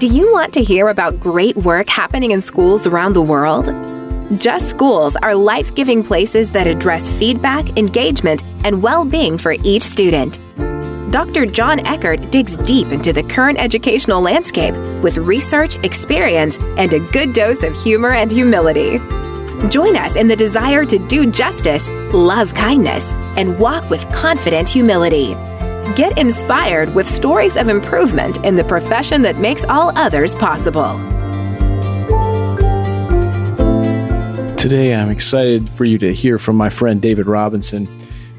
Do you want to hear about great work happening in schools around the world? Just Schools are life giving places that address feedback, engagement, and well being for each student. Dr. Jon Eckert digs deep into the current educational landscape with research, experience, and a good dose of humor and humility. Join us in the desire to do justice, love kindness, and walk with confident humility. Get inspired with stories of improvement in the profession that makes all others possible. Today, I'm excited for you to hear from my friend David Robinson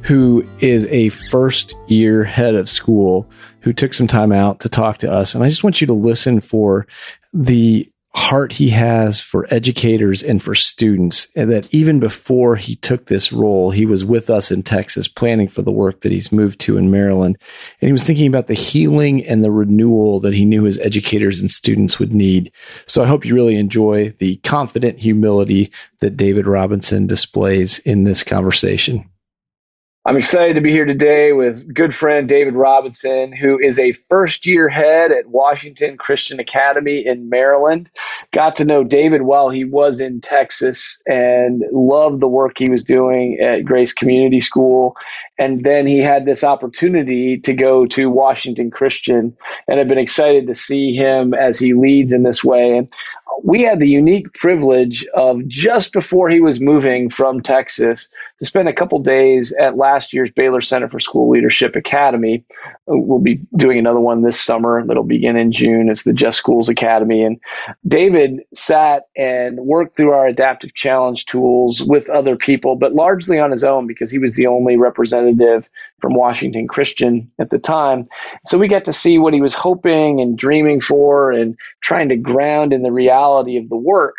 who is a first year head of school who took some time out to talk to us. And I just want you to listen for the heart he has for educators and for students. And that even before he took this role, he was with us in Texas planning for the work that he's moved to in Maryland. And he was thinking about the healing and the renewal that he knew his educators and students would need. So I hope you really enjoy the confident humility that David Robinson displays in this conversation. I'm excited to be here today with good friend David Robinson, who is a first year head at Washington Christian Academy in Maryland. Got to know David while he was in Texas and loved the work he was doing at Grace Community School. And then he had this opportunity to go to Washington Christian, and I've been excited to see him as he leads in this way. And we had the unique privilege of just before he was moving from Texas to spend a couple days at last year's Baylor Center for School Leadership Academy. Uh, we'll be doing another one this summer that'll begin in June. It's the Just Schools Academy. And David sat and worked through our adaptive challenge tools with other people, but largely on his own because he was the only representative from Washington Christian at the time. So we got to see what he was hoping and dreaming for and trying to ground in the reality of the work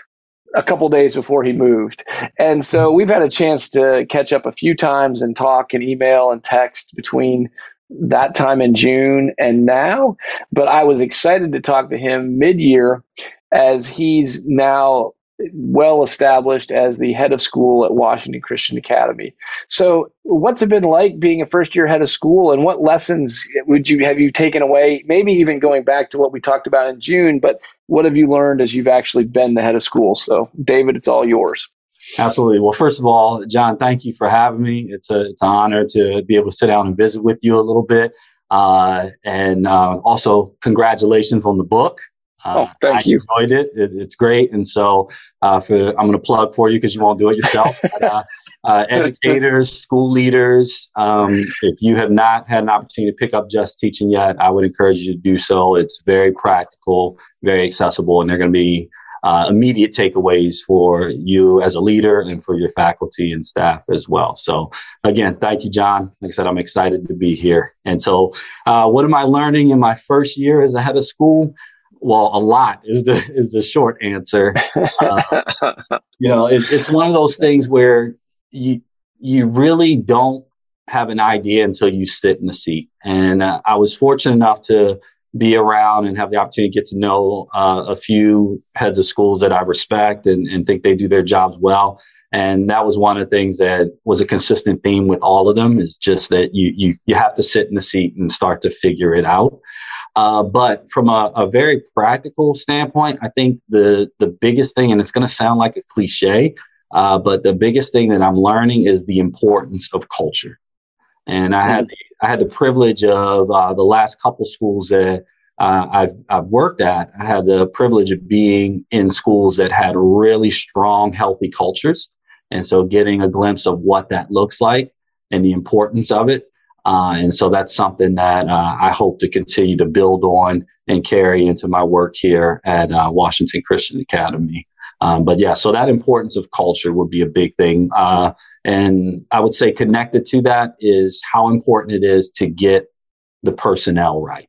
a couple days before he moved. And so we've had a chance to catch up a few times and talk and email and text between that time in June and now. But I was excited to talk to him mid year as he's now well established as the head of school at Washington Christian Academy. So, what's it been like being a first year head of school, and what lessons would you have you taken away? Maybe even going back to what we talked about in June, but what have you learned as you've actually been the head of school? So, David, it's all yours. Absolutely. Well, first of all, Jon, thank you for having me. It's a it's an honor to be able to sit down and visit with you a little bit. Uh, and uh, also, congratulations on the book. Uh, oh, thank I you. Enjoyed it. it. It's great. And so, uh, for I'm going to plug for you because you won't do it yourself. but, uh, uh, educators, school leaders, um, if you have not had an opportunity to pick up Just Teaching yet, I would encourage you to do so. It's very practical, very accessible, and they're going to be uh, immediate takeaways for you as a leader and for your faculty and staff as well. So, again, thank you, Jon. Like I said, I'm excited to be here. And so, uh, what am I learning in my first year as a head of school? Well, a lot is the is the short answer. Uh, you know, it, it's one of those things where you you really don't have an idea until you sit in the seat. And uh, I was fortunate enough to be around and have the opportunity to get to know uh, a few heads of schools that I respect and, and think they do their jobs well. And that was one of the things that was a consistent theme with all of them is just that you, you, you have to sit in the seat and start to figure it out. Uh, but from a, a, very practical standpoint, I think the the biggest thing, and it's going to sound like a cliche, uh, but the biggest thing that I'm learning is the importance of culture. And I had I had the privilege of uh, the last couple schools that uh, I've, I've worked at. I had the privilege of being in schools that had really strong, healthy cultures, and so getting a glimpse of what that looks like and the importance of it. Uh, and so that's something that uh, I hope to continue to build on and carry into my work here at uh, Washington Christian Academy. Um, but yeah, so that importance of culture would be a big thing. Uh, and I would say connected to that is how important it is to get the personnel right.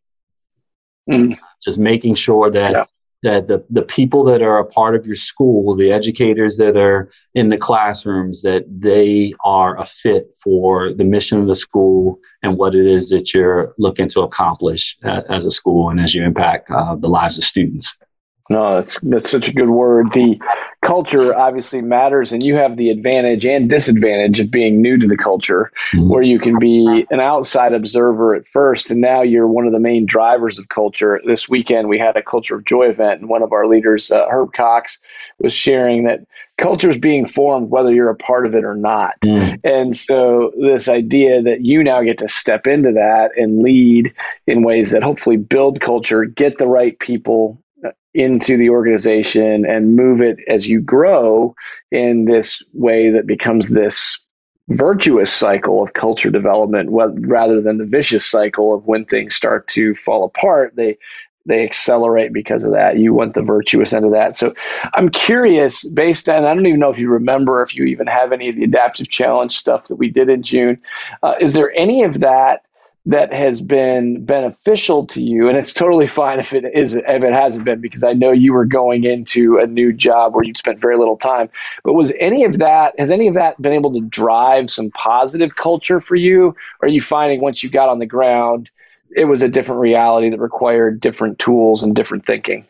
Mm. Just making sure that yeah that the, the people that are a part of your school, the educators that are in the classrooms, that they are a fit for the mission of the school and what it is that you're looking to accomplish uh, as a school and as you impact uh, the lives of students. No, that's that's such a good word. The culture obviously matters, and you have the advantage and disadvantage of being new to the culture, mm-hmm. where you can be an outside observer at first, and now you're one of the main drivers of culture. This weekend, we had a Culture of Joy event, and one of our leaders, uh, Herb Cox, was sharing that culture is being formed whether you're a part of it or not. Mm. And so, this idea that you now get to step into that and lead in ways that hopefully build culture, get the right people into the organization and move it as you grow in this way that becomes this virtuous cycle of culture development rather than the vicious cycle of when things start to fall apart they they accelerate because of that. You want the virtuous end of that. So i'm curious based on i don't even know if you remember if you even have any of the adaptive challenge stuff that we did in june uh, is there any of that that has been beneficial to you and it's totally fine if it is if it hasn't been because i know you were going into a new job where you'd spent very little time. But was any of that has any of that been able to drive some positive culture for you? Or are you finding once you got on the ground it was a different reality that required different tools and different thinking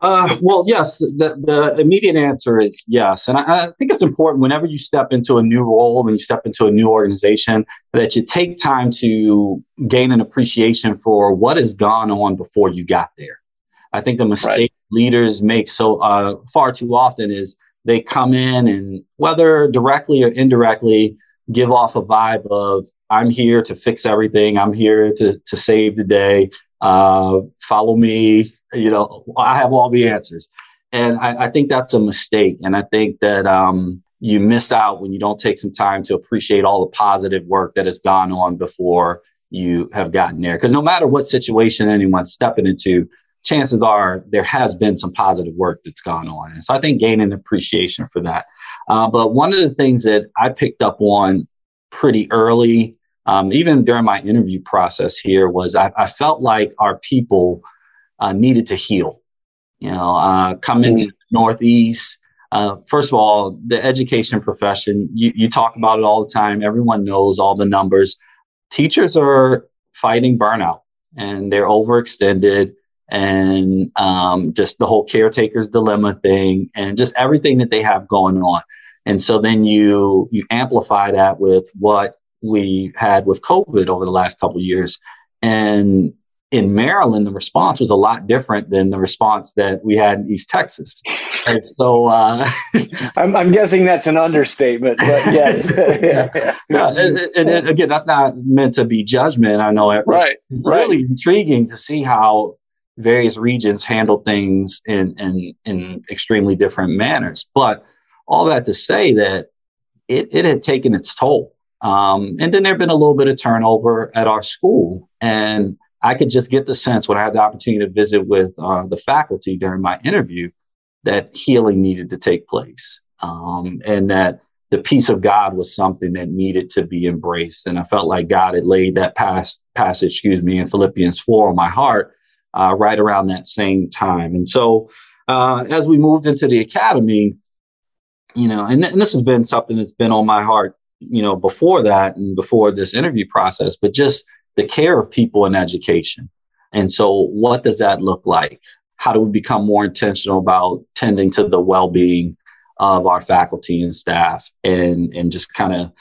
uh, well, yes. The, the immediate answer is yes, and I, I, think it's important whenever you step into a new role and you step into a new organization that you take time to gain an appreciation for what has gone on before you got there. I think the mistake right. leaders make so uh, far too often is they come in and whether directly or indirectly give off a vibe of I'm here to fix everything. I'm here to to save the day. Uh, follow me. You know, I have all the answers. And I, I think that's a mistake. And I think that um, you miss out when you don't take some time to appreciate all the positive work that has gone on before you have gotten there. Because no matter what situation anyone's stepping into, chances are there has been some positive work that's gone on. And so I think gaining appreciation for that. Uh, but one of the things that I picked up on pretty early um, even during my interview process here was I, I felt like our people uh, needed to heal. You know, uh, coming mm. to the Northeast, uh, first of all, the education profession, you, you talk about it all the time. Everyone knows all the numbers. Teachers are fighting burnout and they're overextended and um, just the whole caretaker's dilemma thing and just everything that they have going on. And so then you you amplify that with what we had with COVID over the last couple of years. And in Maryland, the response was a lot different than the response that we had in East Texas. And so, uh, I'm, I'm, guessing that's an understatement, but yes. yeah, yeah. And, and, and, again, that's not meant to be judgment. I know it. Right. It's right. really intriguing to see how various regions handle things in, in, in extremely different manners. But all that to say that it, it had taken its toll. Um, and then there had been a little bit of turnover at our school. And I could just get the sense when I had the opportunity to visit with uh, the faculty during my interview that healing needed to take place um, and that the peace of God was something that needed to be embraced. And I felt like God had laid that past, passage, excuse me, in Philippians 4 on my heart uh, right around that same time. And so uh, as we moved into the academy, you know, and, and this has been something that's been on my heart you know, before that and before this interview process, but just the care of people in education. And so, what does that look like? How do we become more intentional about tending to the well being of our faculty and staff and, and just kind of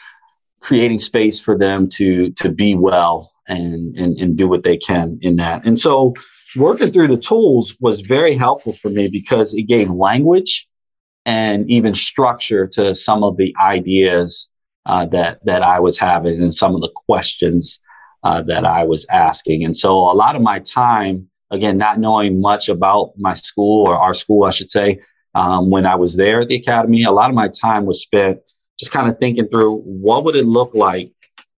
creating space for them to, to be well and, and, and do what they can in that. And so, working through the tools was very helpful for me because it gave language and even structure to some of the ideas uh, that that I was having and some of the questions uh, that I was asking. And so a lot of my time, again, not knowing much about my school or our school, I should say, um, when I was there at the academy, a lot of my time was spent just kind of thinking through what would it look like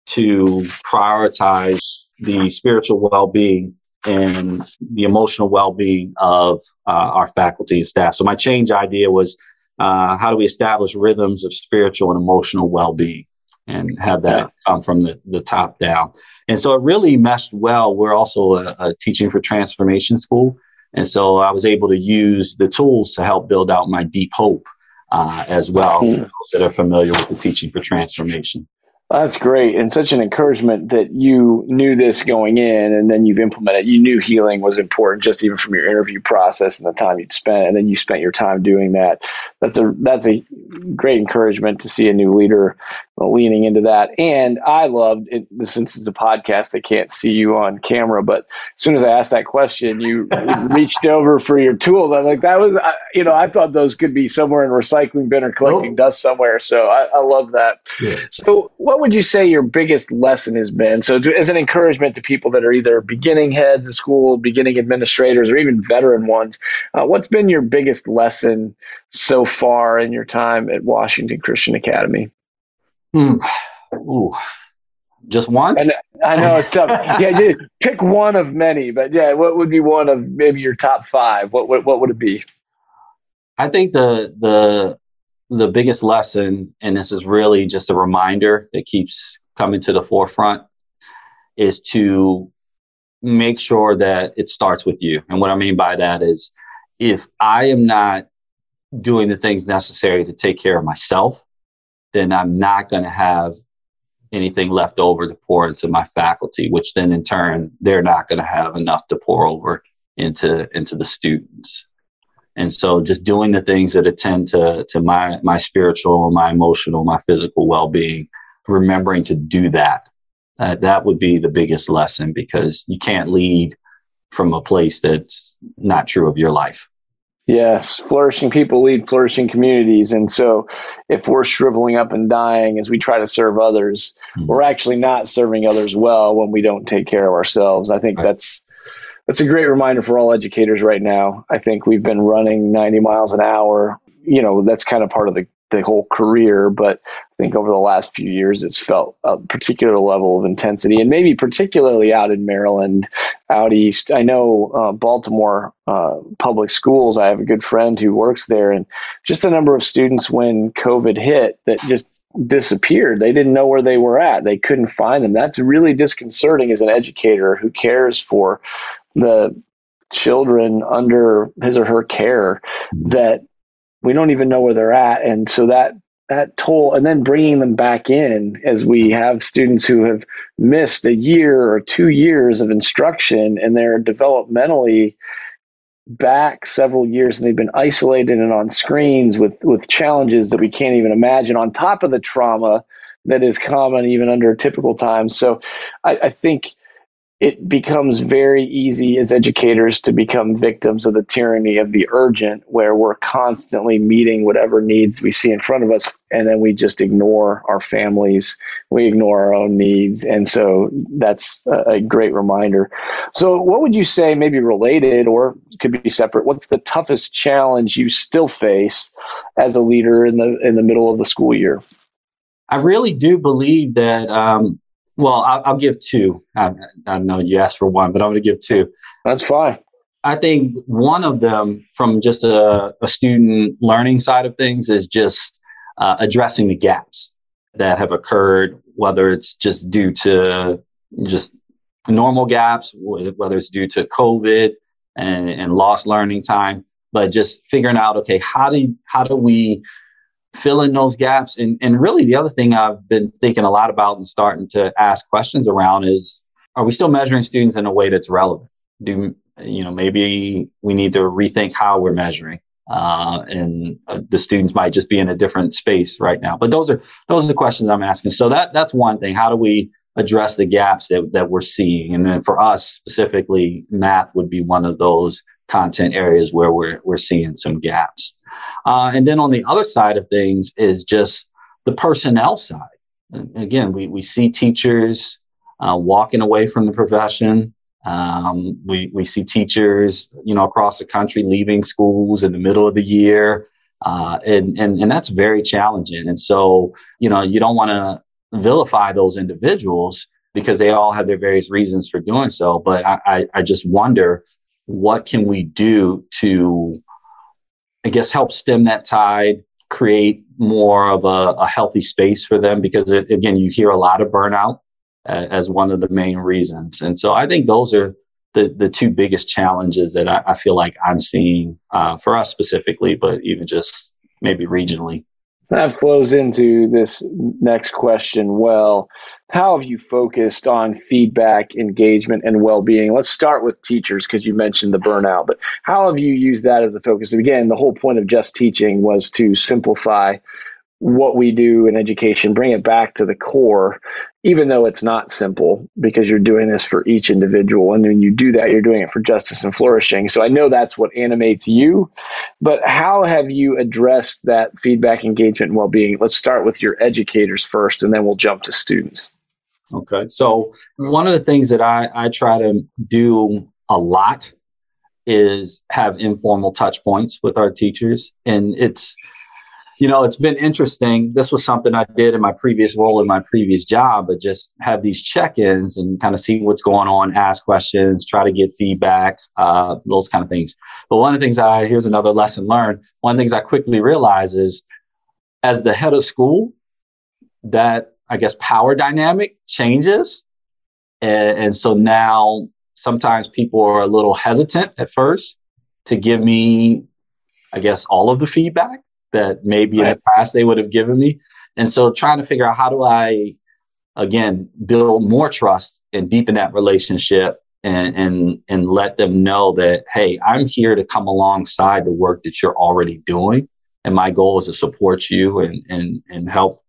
to prioritize the spiritual well-being and the emotional well-being of uh, our faculty and staff. So my change idea was uh, how do we establish rhythms of spiritual and emotional well-being and have that come from the, the top down. And so it really meshed well. We're also a, a teaching for transformation school. And so i was able to use the tools to help build out my deep hope uh, as well mm-hmm. those that are familiar with the teaching for transformation That's great. And such an encouragement that you knew this going in and then you've implemented. You knew healing was important just even from your interview process and the time you'd spent and then you spent your time doing that. That's a that's a great encouragement to see a new leader uh, leaning into that. And I loved it since it's a podcast, they can't see you on camera, but as soon as I asked that question, you reached over for your tools. I'm like, that was, you know, I thought those could be somewhere in recycling bin or collecting nope. dust somewhere. So I, I love that. Yeah. So what would you say your biggest lesson has been? So to, as an encouragement to people that are either beginning heads of school, beginning administrators, or even veteran ones, uh, what's been your biggest lesson so far in your time at Washington Christian Academy? Hmm. Ooh. Just one? And I know it's tough. yeah, pick one of many, but yeah, what would be one of maybe your top five? What what, what would it be? I think the the the biggest lesson, and this is really just a reminder that keeps coming to the forefront, is to make sure that it starts with you. And what I mean by that is if I am not doing the things necessary to take care of myself, then I'm not going to have anything left over to pour into my faculty, which then in turn, they're not going to have enough to pour over into, into the students. And so just doing the things that attend to, to my, my spiritual, my emotional, my physical well-being, remembering to do that. Uh, that would be the biggest lesson because you can't lead from a place that's not true of your life. Yes, flourishing people lead flourishing communities. And so if we're shriveling up and dying as we try to serve others, mm-hmm. we're actually not serving others well when we don't take care of ourselves. I think right. that's that's a great reminder for all educators right now. I think we've been running 90 miles an hour. You know, that's kind of part of the the whole career, but I think over the last few years, it's felt a particular level of intensity, and maybe particularly out in Maryland, out east. I know uh, Baltimore uh, public schools. I have a good friend who works there, and just the number of students when COVID hit that just disappeared. They didn't know where they were at. They couldn't find them. That's really disconcerting as an educator who cares for the children under his or her care that we don't even know where they're at. And so that that toll and then bringing them back in as we have students who have missed a year or two years of instruction and they're developmentally back several years and they've been isolated and on screens with with challenges that we can't even imagine on top of the trauma that is common even under typical times so i, I think it becomes very easy as educators to become victims of the tyranny of the urgent, where we're constantly meeting whatever needs we see in front of us, and then we just ignore our families, we ignore our own needs. And so that's a great reminder. So, what would you say, maybe related or could be separate? What's the toughest challenge you still face as a leader in the in the middle of the school year? I really do believe that um, well, I'll, I'll give two. I, I, know you asked for one, but I'm going to give two. That's fine. I think one of them, from just a, a student learning side of things, is just uh, addressing the gaps that have occurred, whether it's just due to just normal gaps, whether it's due to COVID and, and lost learning time, but just figuring out, okay, how do how do we fill in those gaps. And, and really, the other thing I've been thinking a lot about and starting to ask questions around is are we still measuring students in a way that's relevant? Do, you know, maybe we need to rethink how we're measuring. Uh, and uh, the students might just be in a different space right now. But those are those are the questions I'm asking. So that that's one thing. How do we address the gaps that, that we're seeing? And then for us specifically, math would be one of those content areas where we're we're seeing some gaps. Uh, and then on the other side of things is just the personnel side. And again, we, we see teachers uh, walking away from the profession. Um, we, we see teachers, you know, across the country leaving schools in the middle of the year. Uh, and, and, and that's very challenging. And so, you know, you don't want to vilify those individuals because they all have their various reasons for doing so. But I, I, I just wonder what can we do to I guess, help stem that tide, create more of a, a healthy space for them because, it, again, you hear a lot of burnout uh, as one of the main reasons. And so I think those are the, the two biggest challenges that I, I feel like I'm seeing uh, for us specifically, but even just maybe regionally. That flows into this next question well. How have you focused on feedback, engagement, and well being? Let's start with teachers because you mentioned the burnout, but how have you used that as a focus? Again, the whole point of just teaching was to simplify what we do in education, bring it back to the core, even though it's not simple because you're doing this for each individual. And when you do that, you're doing it for justice and flourishing. So I know that's what animates you, but how have you addressed that feedback, engagement, and well being? Let's start with your educators first, and then we'll jump to students. Okay. So one of the things that I, I try to do a lot is have informal touch points with our teachers. And it's, you know, it's been interesting. This was something I did in my previous role in my previous job, but just have these check-ins and kind of see what's going on, ask questions, try to get feedback, uh, those kind of things. But one of the things I here's another lesson learned. One of the things I quickly realized is, as the head of school, that I guess power dynamic changes, and, and so now sometimes people are a little hesitant at first to give me, I guess, all of the feedback that maybe right. in the past they would have given me. And so trying to figure out how do I, again, build more trust and deepen that relationship and, and, and let them know that, hey, I'm here to come alongside the work that you're already doing. And my goal is to support you and, and, and help,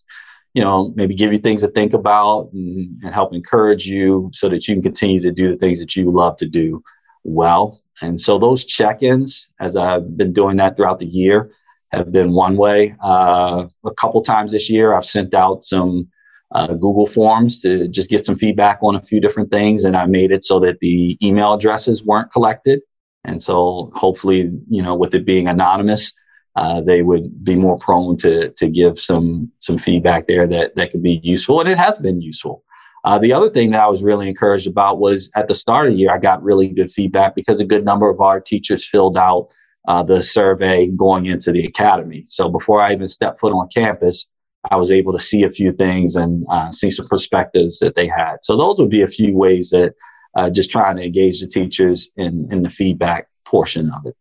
you know, maybe give you things to think about and, and help encourage you so that you can continue to do the things that you love to do well. And so those check-ins, as I've been doing that throughout the year, have been one way. Uh, a couple times this year, I've sent out some uh, Google forms to just get some feedback on a few different things, and I made it so that the email addresses weren't collected. And so, hopefully, you know, with it being anonymous, uh, they would be more prone to to give some some feedback there that that could be useful, and it has been useful. Uh, the other thing that I was really encouraged about was at the start of the year, I got really good feedback because a good number of our teachers filled out uh, the survey going into the academy. So before I even stepped foot on campus, I was able to see a few things and uh, see some perspectives that they had. So those would be a few ways that uh, just trying to engage the teachers in, in the feedback portion of it.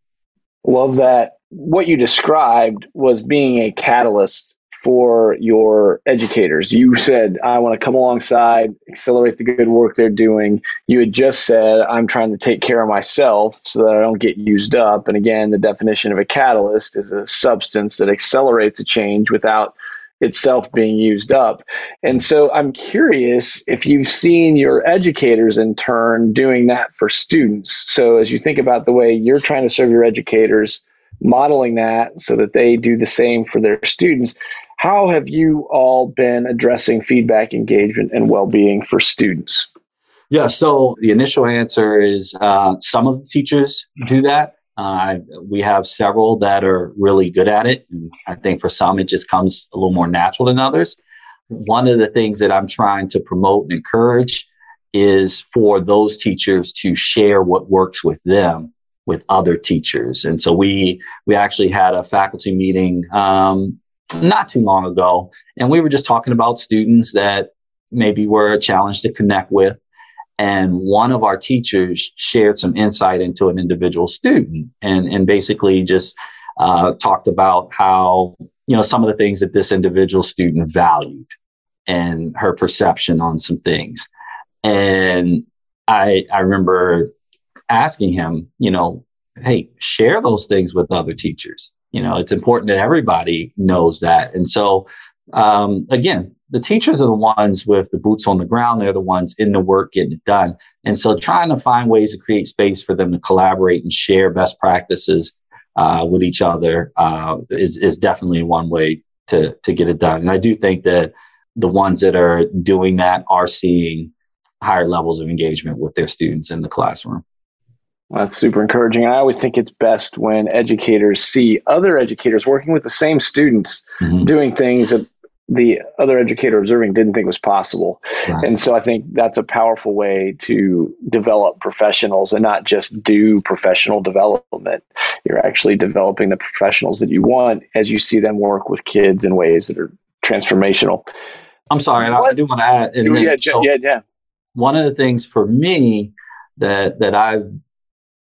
Love that. What you described was being a catalyst for your educators. You said, I want to come alongside, accelerate the good work they're doing. You had just said, I'm trying to take care of myself so that I don't get used up. And again, the definition of a catalyst is a substance that accelerates a change without itself being used up. And so I'm curious if you've seen your educators in turn doing that for students. So as you think about the way you're trying to serve your educators, modeling that so that they do the same for their students, how have you all been addressing feedback, engagement, and well being for students? Yeah, so the initial answer is uh, some of the teachers do that. Uh, we have several that are really good at it. And I think for some, it just comes a little more natural than others. One of the things that I'm trying to promote and encourage is for those teachers to share what works with them with other teachers. And so we we actually had a faculty meeting um, not too long ago. And we were just talking about students that maybe were a challenge to connect with. And one of our teachers shared some insight into an individual student and, and basically just uh, talked about how, you know, some of the things that this individual student valued and her perception on some things. And I, I remember asking him, you know, hey, share those things with other teachers you know, it's important that everybody knows that. And so, um, again, the teachers are the ones with the boots on the ground. They're the ones in the work getting it done. And so trying to find ways to create space for them to collaborate and share best practices uh, with each other uh, is, is definitely one way to, to get it done. And I do think that the ones that are doing that are seeing higher levels of engagement with their students in the classroom. That's super encouraging. I always think it's best when educators see other educators working with the same students mm-hmm. doing things that the other educator observing didn't think was possible. Right. And so I think that's a powerful way to develop professionals and not just do professional development. You're actually developing the professionals that you want as you see them work with kids in ways that are transformational. I'm sorry, I, I do want to add. yeah, so yeah, yeah. One of the things for me that that I've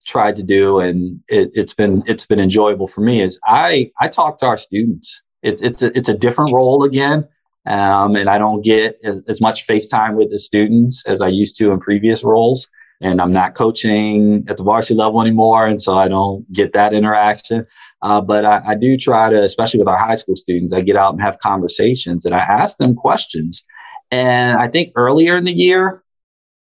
tried to do, and it, has been it's been enjoyable for me. Is I I talk to our students it's it's a, it's a different role again. Um, and I don't get as, as much FaceTime with the students as I used to in previous roles. And I'm not coaching at the varsity level anymore, and so I don't get that interaction. Uh, but I, I do try to, especially with our high school students, I get out and have conversations, and I ask them questions. And I think earlier in the year,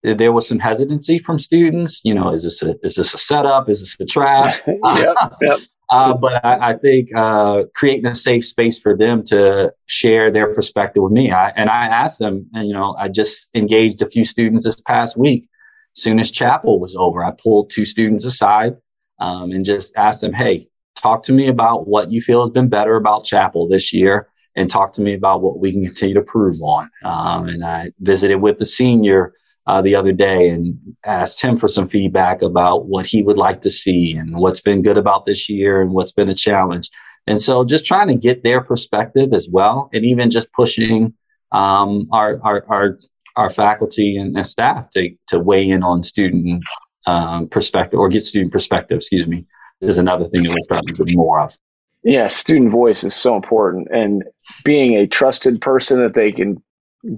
there was some hesitancy from students. You know, is this a, is this a setup? Is this a trap? yep, yep. Uh, but I, I think uh, creating a safe space for them to share their perspective with me. I, and I asked them, and you know, I just engaged a few students this past week. Soon as chapel was over, I pulled two students aside um, and just asked them, "Hey, talk to me about what you feel has been better about chapel this year, and talk to me about what we can continue to prove on." Um, and I visited with the senior uh, the other day and asked him for some feedback about what he would like to see and what's been good about this year and what's been a challenge. And so just trying to get their perspective as well, and even just pushing um, our, our, our, our, faculty and staff to, to weigh in on student um, perspective or get student perspective, excuse me, is another thing that we're starting to do more of. Yeah, student voice is so important. And being a trusted person that they can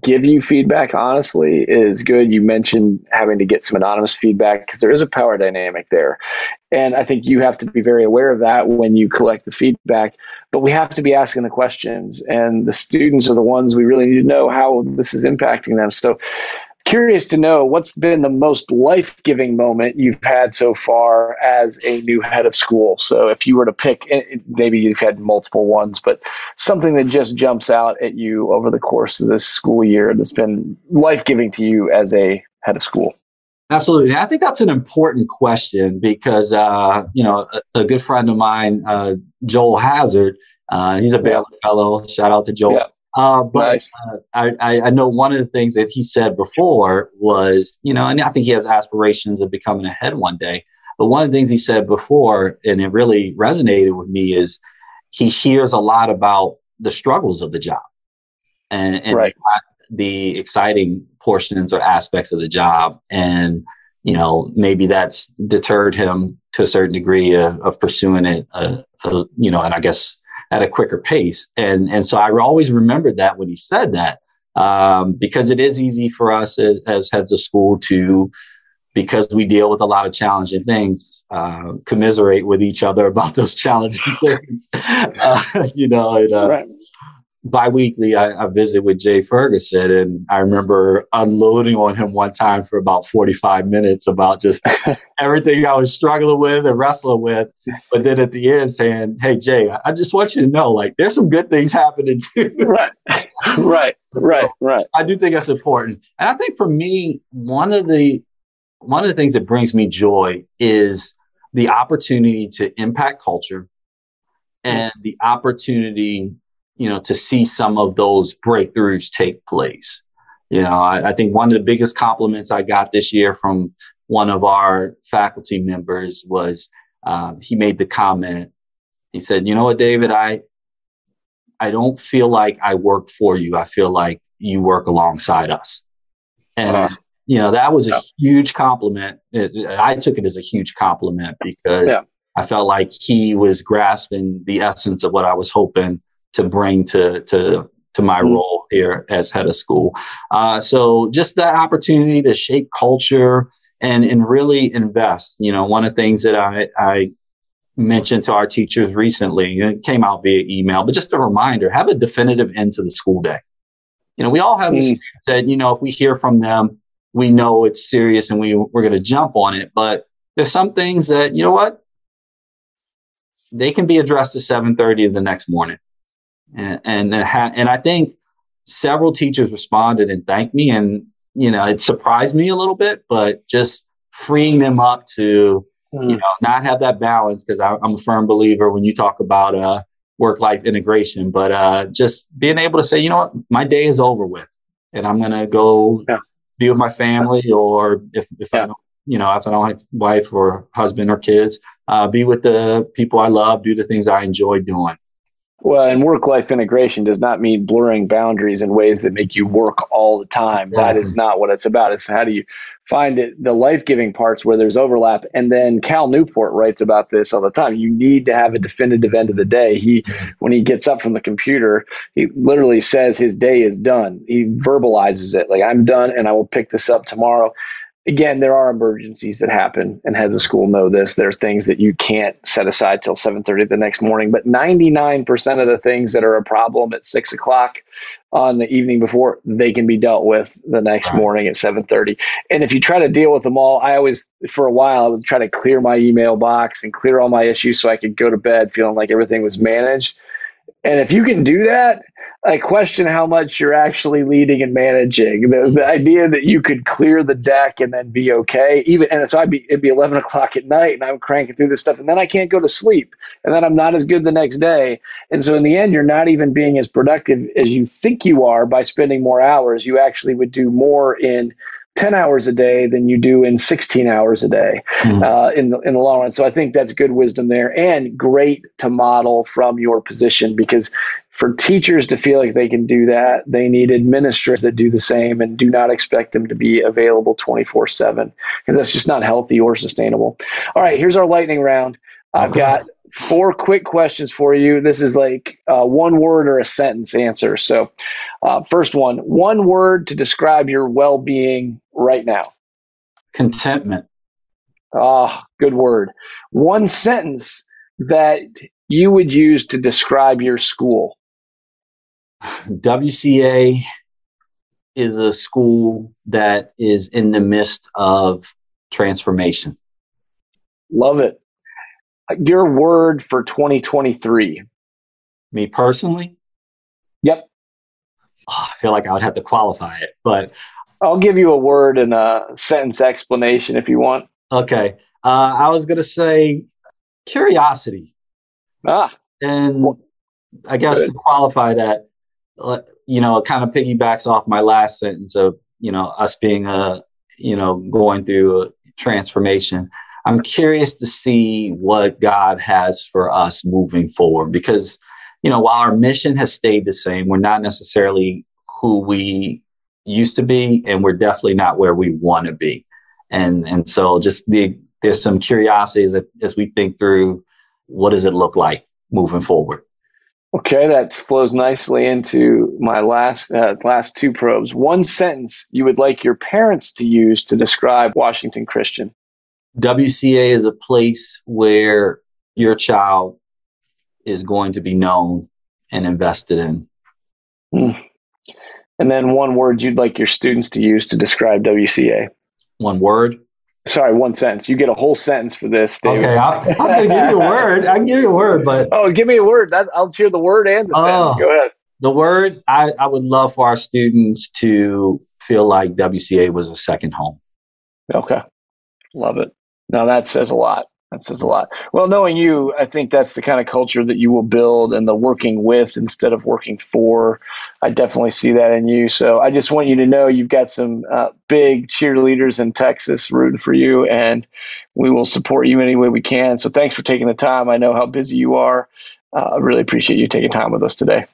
give you feedback honestly is good. You mentioned having to get some anonymous feedback because there is a power dynamic there. And I think you have to be very aware of that when you collect the feedback. But we have to be asking the questions, and the students are the ones we really need to know how this is impacting them. So curious to know what's been the most life giving moment you've had so far as a new head of school. So, if you were to pick, maybe you've had multiple ones, but something that just jumps out at you over the course of this school year that's been life giving to you as a head of school. Absolutely. I think that's an important question because, uh, you know, a, a, good friend of mine, uh, Joel Hazard, uh, he's a Baylor fellow. Shout out to Joel. Yeah. Uh, but nice. uh, I, I know one of the things that he said before was, you know, and I think he has aspirations of becoming a head one day. But one of the things he said before, and it really resonated with me, is he hears a lot about the struggles of the job and, and right. the exciting portions or aspects of the job. And, you know, maybe that's deterred him to a certain degree of, of pursuing it, uh, uh, you know, and I guess at a quicker pace. And, and so I always remembered that when he said that, um, because it is easy for us as, as, heads of school to, because we deal with a lot of challenging things, uh, commiserate with each other about those challenging things. uh, you know, and, uh, right biweekly I, I visit with Jay Ferguson and I remember unloading on him one time for about 45 minutes about just everything I was struggling with and wrestling with. But then at the end saying, Hey Jay, I just want you to know like there's some good things happening too. right. Right. Right. So right. I do think that's important. And I think for me, one of the one of the things that brings me joy is the opportunity to impact culture and the opportunity you know, to see some of those breakthroughs take place. You know, I, I think one of the biggest compliments I got this year from one of our faculty members was um, he made the comment. He said, "You know what, David? I I don't feel like I work for you. I feel like you work alongside us." And uh, you know, that was a yeah. huge compliment. It, I took it as a huge compliment because yeah. I felt like he was grasping the essence of what I was hoping to bring to to to my mm-hmm. role here as head of school. Uh, so just that opportunity to shape culture and and really invest. You know, one of the things that I I mentioned to our teachers recently, it came out via email, but just a reminder: have a definitive end to the school day. You know, we all have mm. that. You know, if we hear from them, we know it's serious and we we're going to jump on it. But there's some things that you know what they can be addressed at 7:30 the next morning and and and I think several teachers responded and thanked me, and you know it surprised me a little bit, but just freeing them up to mm. you know not have that balance because I'm a firm believer when you talk about uh, work life integration, but uh, just being able to say, you know what, my day is over with, and I'm gonna go yeah. be with my family, or if if yeah. I don't, you know, if I don't have wife or husband or kids, uh, be with the people I love, do the things I enjoy doing. Well, and work life integration does not mean blurring boundaries in ways that make you work all the time. That is not what it's about. It's how do you find it, the life giving parts where there's overlap. And then Cal Newport writes about this all the time. You need to have a definitive end of the day. He, mm-hmm. when he gets up from the computer, he literally says his day is done. He verbalizes it like, I'm done and I will pick this up tomorrow again, there are emergencies that happen, and heads of school know this. There are things that you can't set aside till 7:30 the next morning, but 99% of the things that are a problem at six o'clock on the evening before, they can be dealt with the next morning at 7:30. And if you try to deal with them all, I always, for a while, I was trying to clear my email box and clear all my issues so I could go to bed feeling like everything was managed. And if you can do that, I question how much you're actually leading and managing. The, the idea that you could clear the deck and then be okay, even and so I'd be it'd be eleven o'clock at night and I'm cranking through this stuff, and then I can't go to sleep, and then I'm not as good the next day. And so in the end, you're not even being as productive as you think you are by spending more hours. You actually would do more in 10 hours a day than you do in 16 hours a day mm. uh, in, the, in the long run. So I think that's good wisdom there and great to model from your position because for teachers to feel like they can do that, they need administrators that do the same and do not expect them to be available 24 7 because that's just not healthy or sustainable. All right, here's our lightning round. I've got four quick questions for you. This is like uh, one word or a sentence answer. So, uh, first one one word to describe your well being right now. Contentment. Ah, oh, good word. One sentence that you would use to describe your school. WCA is a school that is in the midst of transformation. Love it your word for 2023. Me personally? Yep. Oh, I feel like I would have to qualify it, but I'll give you a word and a sentence explanation if you want. Okay. Uh, I was going to say curiosity. Ah. And I guess Good. to qualify that, uh, you know, it kind of piggybacks off my last sentence of, you know, us being a, you know, going through a transformation. I'm curious to see what God has for us moving forward because, you know, while our mission has stayed the same, we're not necessarily who we used to be, and we're definitely not where we want to be. And and so just the, there's some curiosities as, as we think through what does it look like moving forward. Okay, that flows nicely into my last uh, last two probes. One sentence you would like your parents to use to describe Washington Christian. WCA is a place where your child is going to be known and invested in. Mm. And then one word you'd like your students to use to describe WCA. One word? Sorry, one sentence. You get a whole sentence for this, David. Okay, I'll, I'll give you a word. I can give you a word, but oh, give me a word. I'll hear the word and the oh, sentence. Go ahead. The word I, I would love for our students to feel like WCA was a second home. Okay, love it. Now that says a lot. That says a lot. Well, knowing you, I think that's the kind of culture that you will build and the working with instead of working for. I definitely see that in you. So I just want you to know you've got some uh, big cheerleaders in Texas rooting for you, and we will support you any way we can. So thanks for taking the time. I know how busy you are. Uh, I really appreciate you taking time with us today.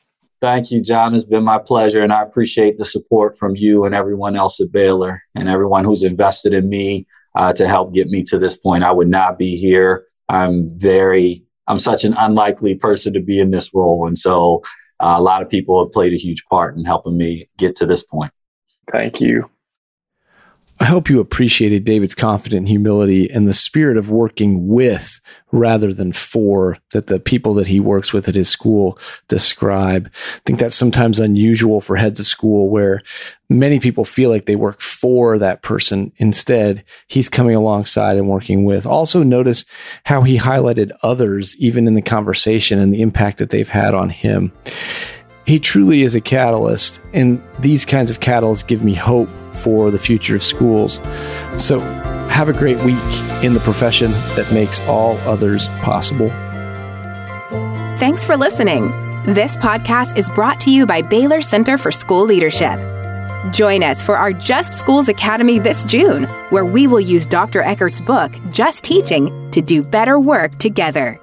Thank you, Jon. It's been my pleasure, and I appreciate the support from you and everyone else at Baylor and everyone who's invested in me uh, to help get me to this point. I would not be here. I'm very, I'm such an unlikely person to be in this role. And so uh, a lot of people have played a huge part in helping me get to this point. Thank you. I hope you appreciated David's confident humility and the spirit of working with rather than for that the people that he works with at his school describe. I think that's sometimes unusual for heads of school where many people feel like they work for that person. Instead, he's coming alongside and working with. Also notice how he highlighted others even in the conversation and the impact that they've had on him. He truly is a catalyst, and these kinds of catalysts give me hope for the future of schools. So, have a great week in the profession that makes all others possible. Thanks for listening. This podcast is brought to you by Baylor Center for School Leadership. Join us for our Just Schools Academy this June, where we will use Dr. Eckert's book, Just Teaching, to do better work together.